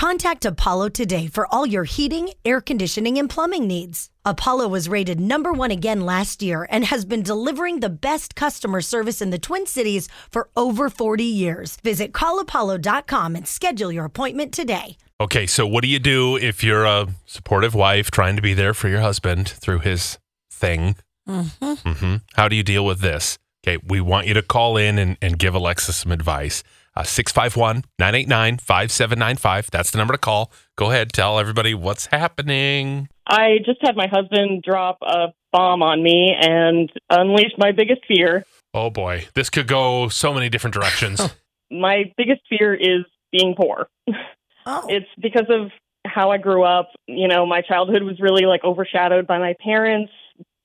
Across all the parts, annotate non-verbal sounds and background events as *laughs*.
Contact Apollo today for all your heating, air conditioning, and plumbing needs. Apollo was rated number one again last year and has been delivering the best customer service in the Twin Cities for over 40 years. Visit callapollo.com and schedule your appointment today. Okay, so what do you do if you're a supportive wife trying to be there for your husband through his thing? Mm-hmm. hmm How do you deal with this? Okay, we want you to call in and, and give Alexis some advice. Uh, 651 989 5795. That's the number to call. Go ahead, tell everybody what's happening. I just had my husband drop a bomb on me and unleashed my biggest fear. Oh boy, this could go so many different directions. *laughs* My biggest fear is being poor. Oh, It's because of how I grew up. You know, my childhood was really like overshadowed by my parents,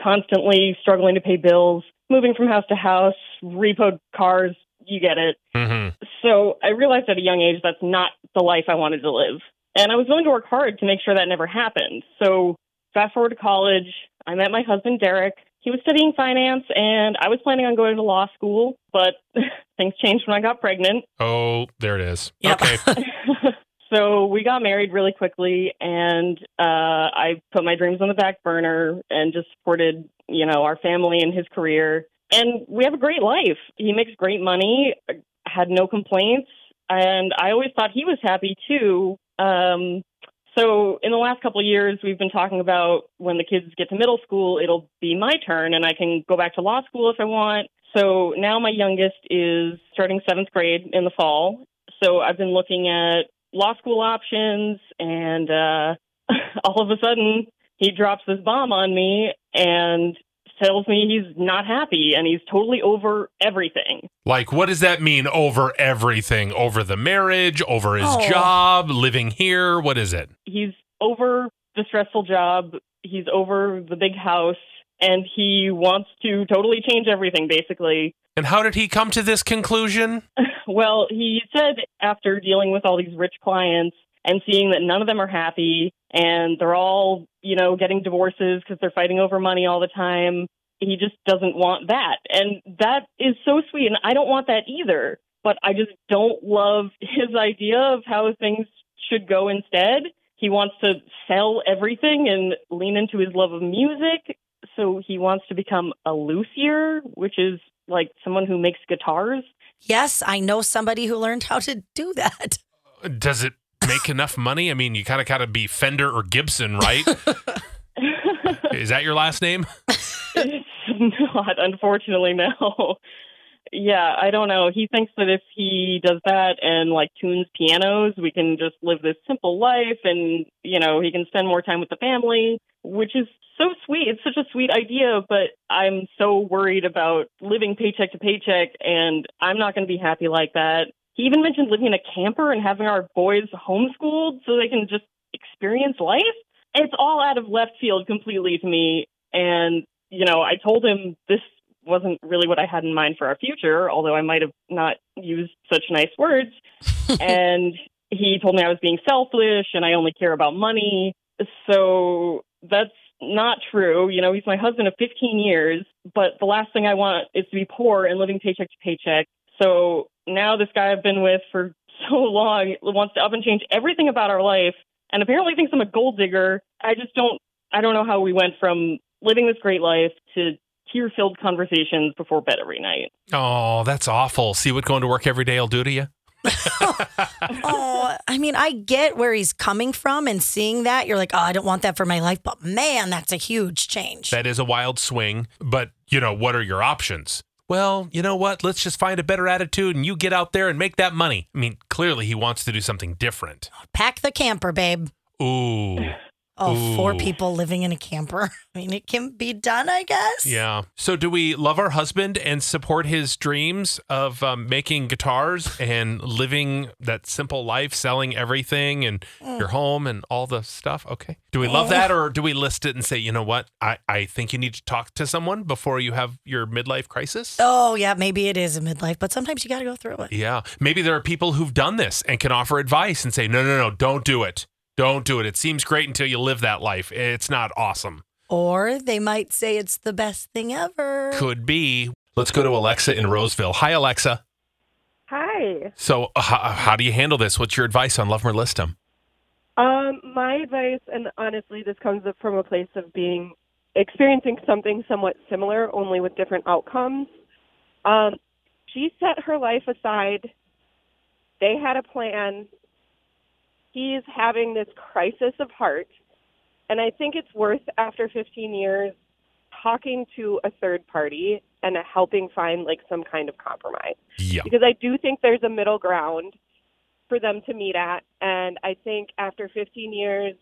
constantly struggling to pay bills, moving from house to house, repoed cars. You get it. hmm So I realized at a young age that's not the life I wanted to live. And I was willing to work hard to make sure that never happened. So fast forward to college, I met my husband, Derek. He was studying finance, and I was planning on going to law school, but *laughs* things changed when I got pregnant. Oh, there it is. Yep. Okay. *laughs* *laughs* so we got married really quickly, and uh, I put my dreams on the back burner and just supported, you know, our family and his career. And we have a great life. He makes great money. Had no complaints, and I always thought he was happy too. Um, so in the last couple of years, we've been talking about when the kids get to middle school, it'll be my turn, and I can go back to law school if I want. So now my youngest is starting seventh grade in the fall. So I've been looking at law school options, and uh, *laughs* all of a sudden he drops this bomb on me and tells me he's not happy and he's totally over everything. Like, what does that mean over everything? Over the marriage, over his Oh. job, living here? What is it? He's over the stressful job, he's over the big house, and he wants to totally change everything, basically. And how did he come to this conclusion? *laughs* Well, he said after dealing with all these rich clients and seeing that none of them are happy and they're all, you know, getting divorces because they're fighting over money all the time, he just doesn't want that. And that is so sweet. And I don't want that either. But I just don't love *laughs* his idea of how things should go instead. He wants to sell everything and lean into his love of music. So he wants to become a luthier, which is like someone who makes guitars. yes, I know somebody who learned how to do that. Does it make enough money? I mean, you kind of got to be Fender or Gibson, right? *laughs* is that your last name? it's not, unfortunately, no. Yeah, I don't know. He thinks that if he does that and like tunes pianos, we can just live this simple life and, you know, he can spend more time with the family, which is so sweet. It's such a sweet idea, but I'm so worried about living paycheck to paycheck and I'm not going to be happy like that. He even mentioned living in a camper and having our boys homeschooled so they can just experience life. It's all out of left field completely to me. And, you know, I told him this wasn't really what I had in mind for our future, although I might have not used such nice words. *laughs* and he told me I was being selfish and I only care about money. So that's not true. You know, he's my husband of 15 years, but the last thing I want is to be poor and living paycheck to paycheck. So now this guy I've been with for *laughs* so long wants to up and change everything about our life and apparently thinks I'm a gold digger. I just don't I don't know how we went from living this great life to tear filled conversations before bed every night. Oh, that's awful. See what going to work every day will do to you? *laughs* oh, I mean, I get where he's coming from and seeing that. You're like, oh, I don't want that for my life. But man, that's a huge change. That is a wild swing. But, you know, what are your options? Well, you know what? Let's just find a better attitude and you get out there and make that money. I mean, clearly he wants to do something different. Pack the camper, babe. Ooh. Oh, four Ooh. people living in a camper. *laughs* I mean, it can be done, I guess. Yeah. So, do we love our husband and support his dreams of um, making guitars and living that simple life, selling everything and your home and all the stuff? Okay. Do we love that or do we list it and say, you know what? I, I think you need to talk to someone before you have your midlife crisis? Oh, yeah, maybe it is a midlife, but sometimes you got to go through it. Yeah. Maybe there are people who've done this and can offer advice and say, no, no, no, don't do it. Don't do it. It seems great until you live that life. It's not awesome. Or they might say it's the best thing ever. Could be. Let's go to Alexa in Roseville. Hi, Alexa. Hi. So, uh, how, how do you handle this? What's your advice on Love or List 'em? Um, my advice, and honestly, this comes from a place of being experiencing something somewhat similar, only with different outcomes. Um, she set her life aside. They had a plan. He's having this crisis of heart, and I think it's worth after 15 years talking to a third party and helping find like some kind of compromise Yeah. because I do think there's a middle ground for them to meet at. And I think after 15 years,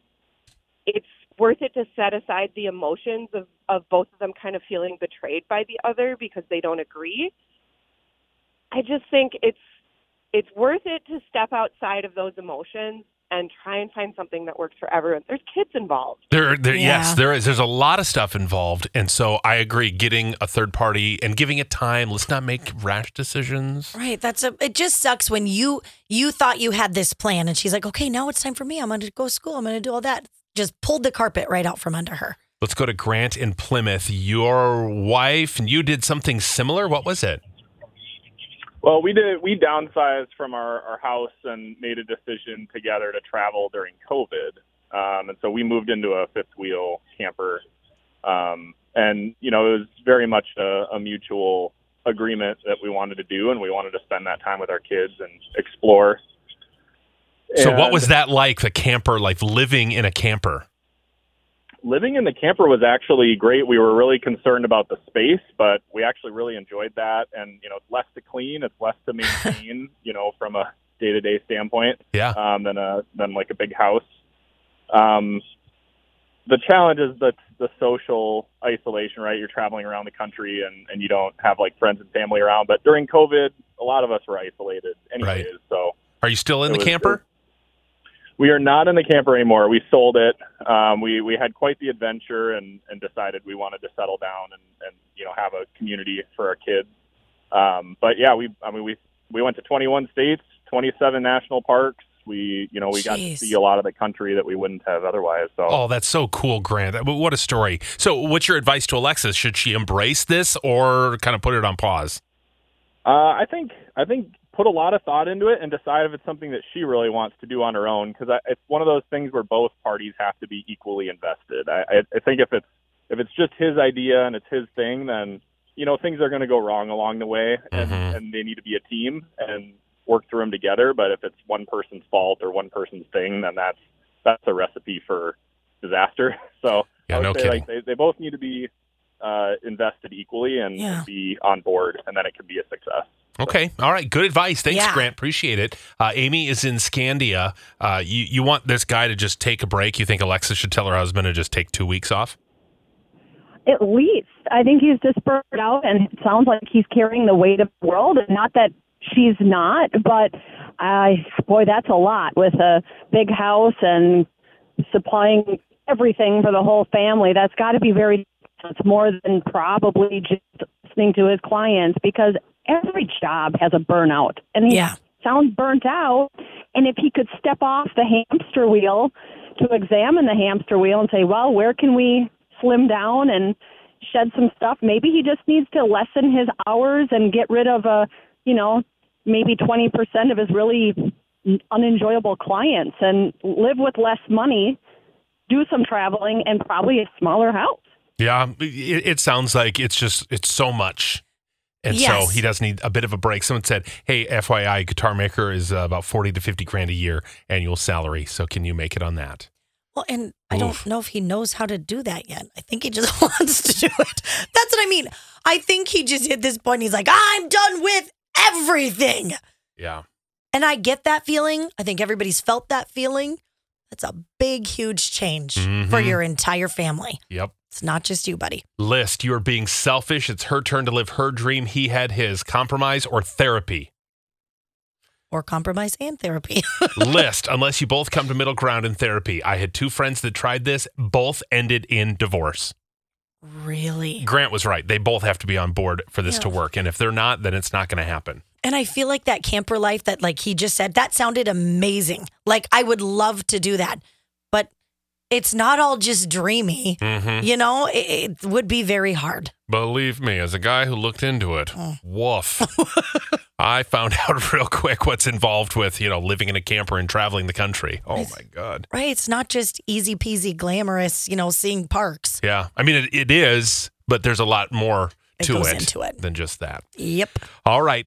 it's worth it to set aside the emotions of, of both of them kind of feeling betrayed by the other because they don't agree. I just think it's it's worth it to step outside of those emotions and try and find something that works for everyone. There's kids involved. There, there, Yeah. yes, there is. There's a lot of stuff involved, and so I agree. Getting a third party and giving it time. Let's not make rash decisions. Right. That's a. It just sucks when you you thought you had this plan, and she's like, "Okay, now it's time for me. I'm going to go to school. I'm going to do all that." Just pulled the carpet right out from under her. Let's go to Grant in Plymouth. Your wife and you did something similar. What was it? Well, we did. We downsized from our, our house and made a decision together to travel during COVID, um, and so we moved into a fifth wheel camper. Um, and you know, it was very much a, a mutual agreement that we wanted to do, and we wanted to spend that time with our kids and explore. So, what was that like? The camper, like living in a camper. Living in the camper was actually great. We were really concerned about the space, but we actually really enjoyed that. And you know, it's less to clean, it's less to maintain. *laughs* you know, from a day to day standpoint. Yeah. um, than a than like a big house. Um, the challenge is the the social isolation, right? You're traveling around the country and and you don't have like friends and family around. But during COVID, a lot of us were isolated, anyways. Right. So Are you still in the was- camper? We are not in the camper anymore. We sold it. Um, we we had quite the adventure and and decided we wanted to settle down and and you know have a community for our kids. Um, but yeah, we I mean we we went to 21 states, 27 national parks. We you know we got to see a lot of the country that we wouldn't have otherwise. So Oh, that's so cool, Grant. What a story. So, what's your advice to Alexis? Should she embrace this or kind of put it on pause? Uh, I think I think put a lot of thought into it and decide if it's something that she really wants to do on her own because it's one of those things where both parties have to be equally invested. I, I, I think if it's if it's just his idea and it's his thing, then you know things are going to go wrong along the way, and, Mhm. and they need to be a team and work through them together. But if it's one person's fault or one person's thing, then that's that's a recipe for disaster. *laughs* So Yeah, I would no say kidding. like they, they both need to be uh, invested equally and Yeah. be on board, and then it can be a success. Okay. All right. Good advice. Thanks, Yeah. Grant. Appreciate it. Uh, Amy is in Scandia. Uh, you, you want this guy to just take a break? You think Alexis should tell her husband to just take two weeks off? At least. I think he's just burnt out and it sounds like he's carrying the weight of the world and not that she's not, but I boy, that's a lot with a big house and supplying everything for the whole family. That's got to be very it's more than probably just listening to his clients because every job has a burnout. And he Yeah. sounds burnt out. And if he could step off the hamster wheel to examine the hamster wheel and say, well, where can we slim down and shed some stuff? Maybe he just needs to lessen his hours and get rid of a, you know, maybe 20% of his really unenjoyable clients and live with less money, do some traveling, and probably a smaller house. Yeah. It, it sounds like it's just, it's so much. And so he does need a bit of a break. Someone said, Hey, FYI, Guitar Maker is uh, about 40 to 50 grand a year annual salary. So can you make it on that? Well, and I Oof. don't know if he knows how to do that yet. I think he just *laughs* wants to do it. That's what I mean. I think he just hit this point. He's like, I'm done with everything. Yeah. And I get that feeling. I think everybody's felt that feeling. That's a big, huge change for Mhm. your entire family. Yep. It's not just you, buddy. List, you are being selfish. It's her turn to live her dream. He had his compromise or therapy. Or compromise and therapy. *laughs* List, unless you both come to middle ground in therapy. I had two friends that tried this, both ended in divorce. really? Grant was right. They both have to be on board for this to work. And if they're not, then it's not going to happen. And I feel like that camper life that, like he just said, that sounded amazing. Like I would love to do that. It's not all just dreamy. Mm-hmm. You know, it, it would be very hard. Believe me, as a guy who looked into it, Mm. woof. *laughs* I found *laughs* out real quick what's involved with, you know, living in a camper and traveling the country. Oh my God. Right. It's not just easy peasy glamorous, you know, seeing parks. Yeah. I mean, it, it is, but there's a lot more It to it, into it. than just that. Yep. All right.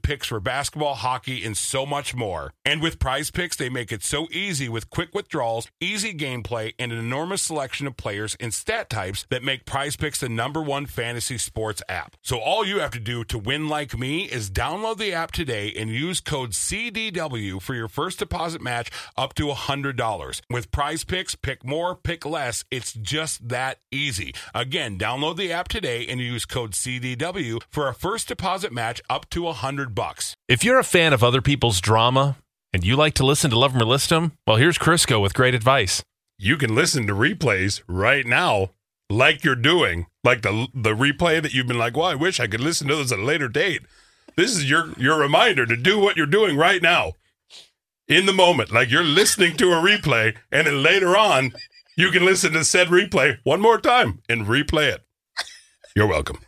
picks for basketball, hockey, and so much more. And with PrizePicks, they make it so easy with quick withdrawals, easy gameplay, and an enormous selection of players and stat types that make PrizePicks the number one fantasy sports app. So all you have to do to win like me is download the app today and use code CDW for your first deposit match up to $100. With PrizePicks, pick more, pick less. It's just that easy. Again, download the app today and use code CDW for a first deposit match up to 100 bucks. If you're a fan of other people's drama and you like to listen to love Love 'em or List 'em, well, here's Crisco with great advice. You can listen to replays right now like you're doing, like the the replay that you've been like, "Well, I wish I could listen to this at a later date." This is your your reminder to do what you're doing right now. In the moment, like you're listening to a replay and then later on you can listen to said replay one more time and replay it. You're welcome.